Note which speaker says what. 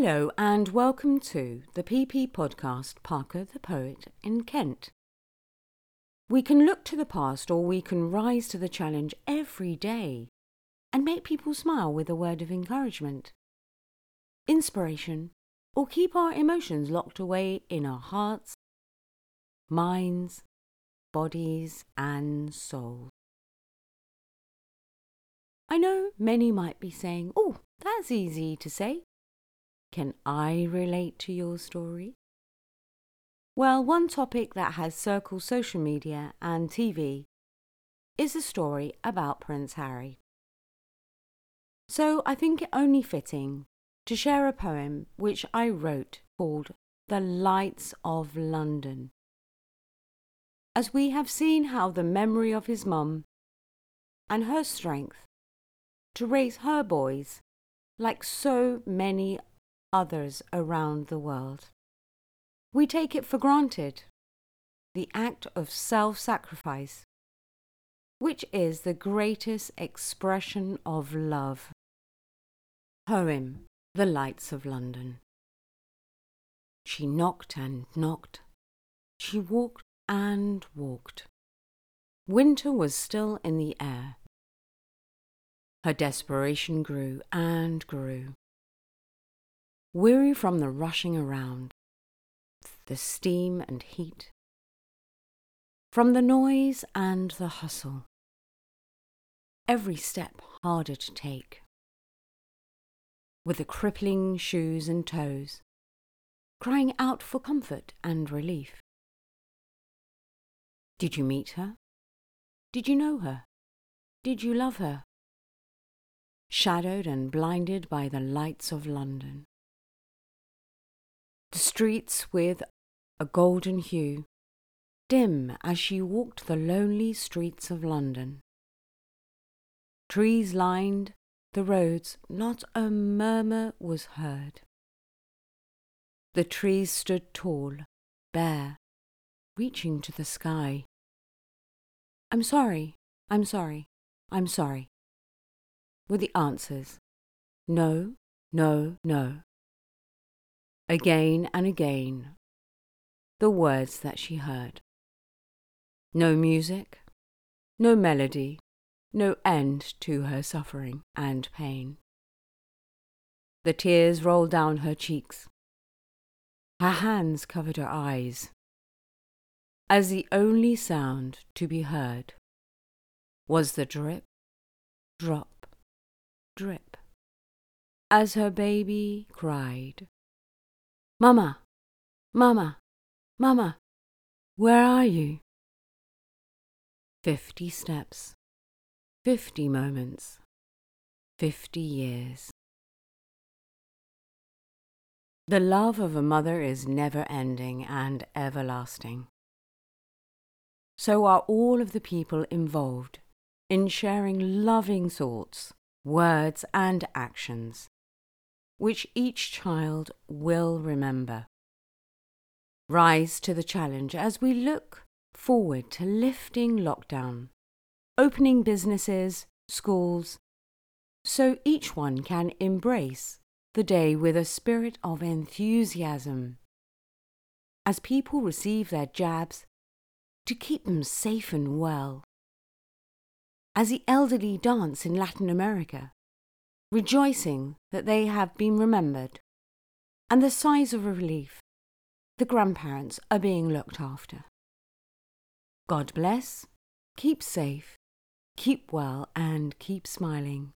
Speaker 1: Hello and welcome to the PP podcast Parker the Poet in Kent. We can look to the past or we can rise to the challenge every day and make people smile with a word of encouragement, inspiration, or keep our emotions locked away in our hearts, minds, bodies, and souls. I know many might be saying, Oh, that's easy to say. Can I relate to your story? Well, one topic that has circled social media and TV is a story about Prince Harry. So I think it only fitting to share a poem which I wrote called The Lights of London. As we have seen how the memory of his mum and her strength to raise her boys like so many others around the world. We take it for granted, the act of self sacrifice, which is the greatest expression of love. Poem The Lights of London. She knocked and knocked. She walked and walked. Winter was still in the air. Her desperation grew and grew weary from the rushing around, the steam and heat, from the noise and the hustle, every step harder to take, with the crippling shoes and toes, crying out for comfort and relief. Did you meet her? Did you know her? Did you love her? Shadowed and blinded by the lights of London the streets with a golden hue, dim as she walked the lonely streets of London. Trees lined the roads, not a murmur was heard. The trees stood tall, bare, reaching to the sky. I'm sorry, I'm sorry, I'm sorry, were the answers. No, no, no again and again, the words that she heard. No music, no melody, no end to her suffering and pain. The tears rolled down her cheeks. Her hands covered her eyes, as the only sound to be heard was the drip, drop, drip, as her baby cried Mama, Mama, Mama, where are you? Fifty steps, fifty moments, fifty years. The love of a mother is never ending and everlasting. So are all of the people involved in sharing loving thoughts, words, and actions which each child will remember. Rise to the challenge as we look forward to lifting lockdown, opening businesses, schools, so each one can embrace the day with a spirit of enthusiasm. As people receive their jabs to keep them safe and well. As the elderly dance in Latin America rejoicing that they have been remembered, and the sighs of relief the grandparents are being looked after. God bless, keep safe, keep well, and keep smiling.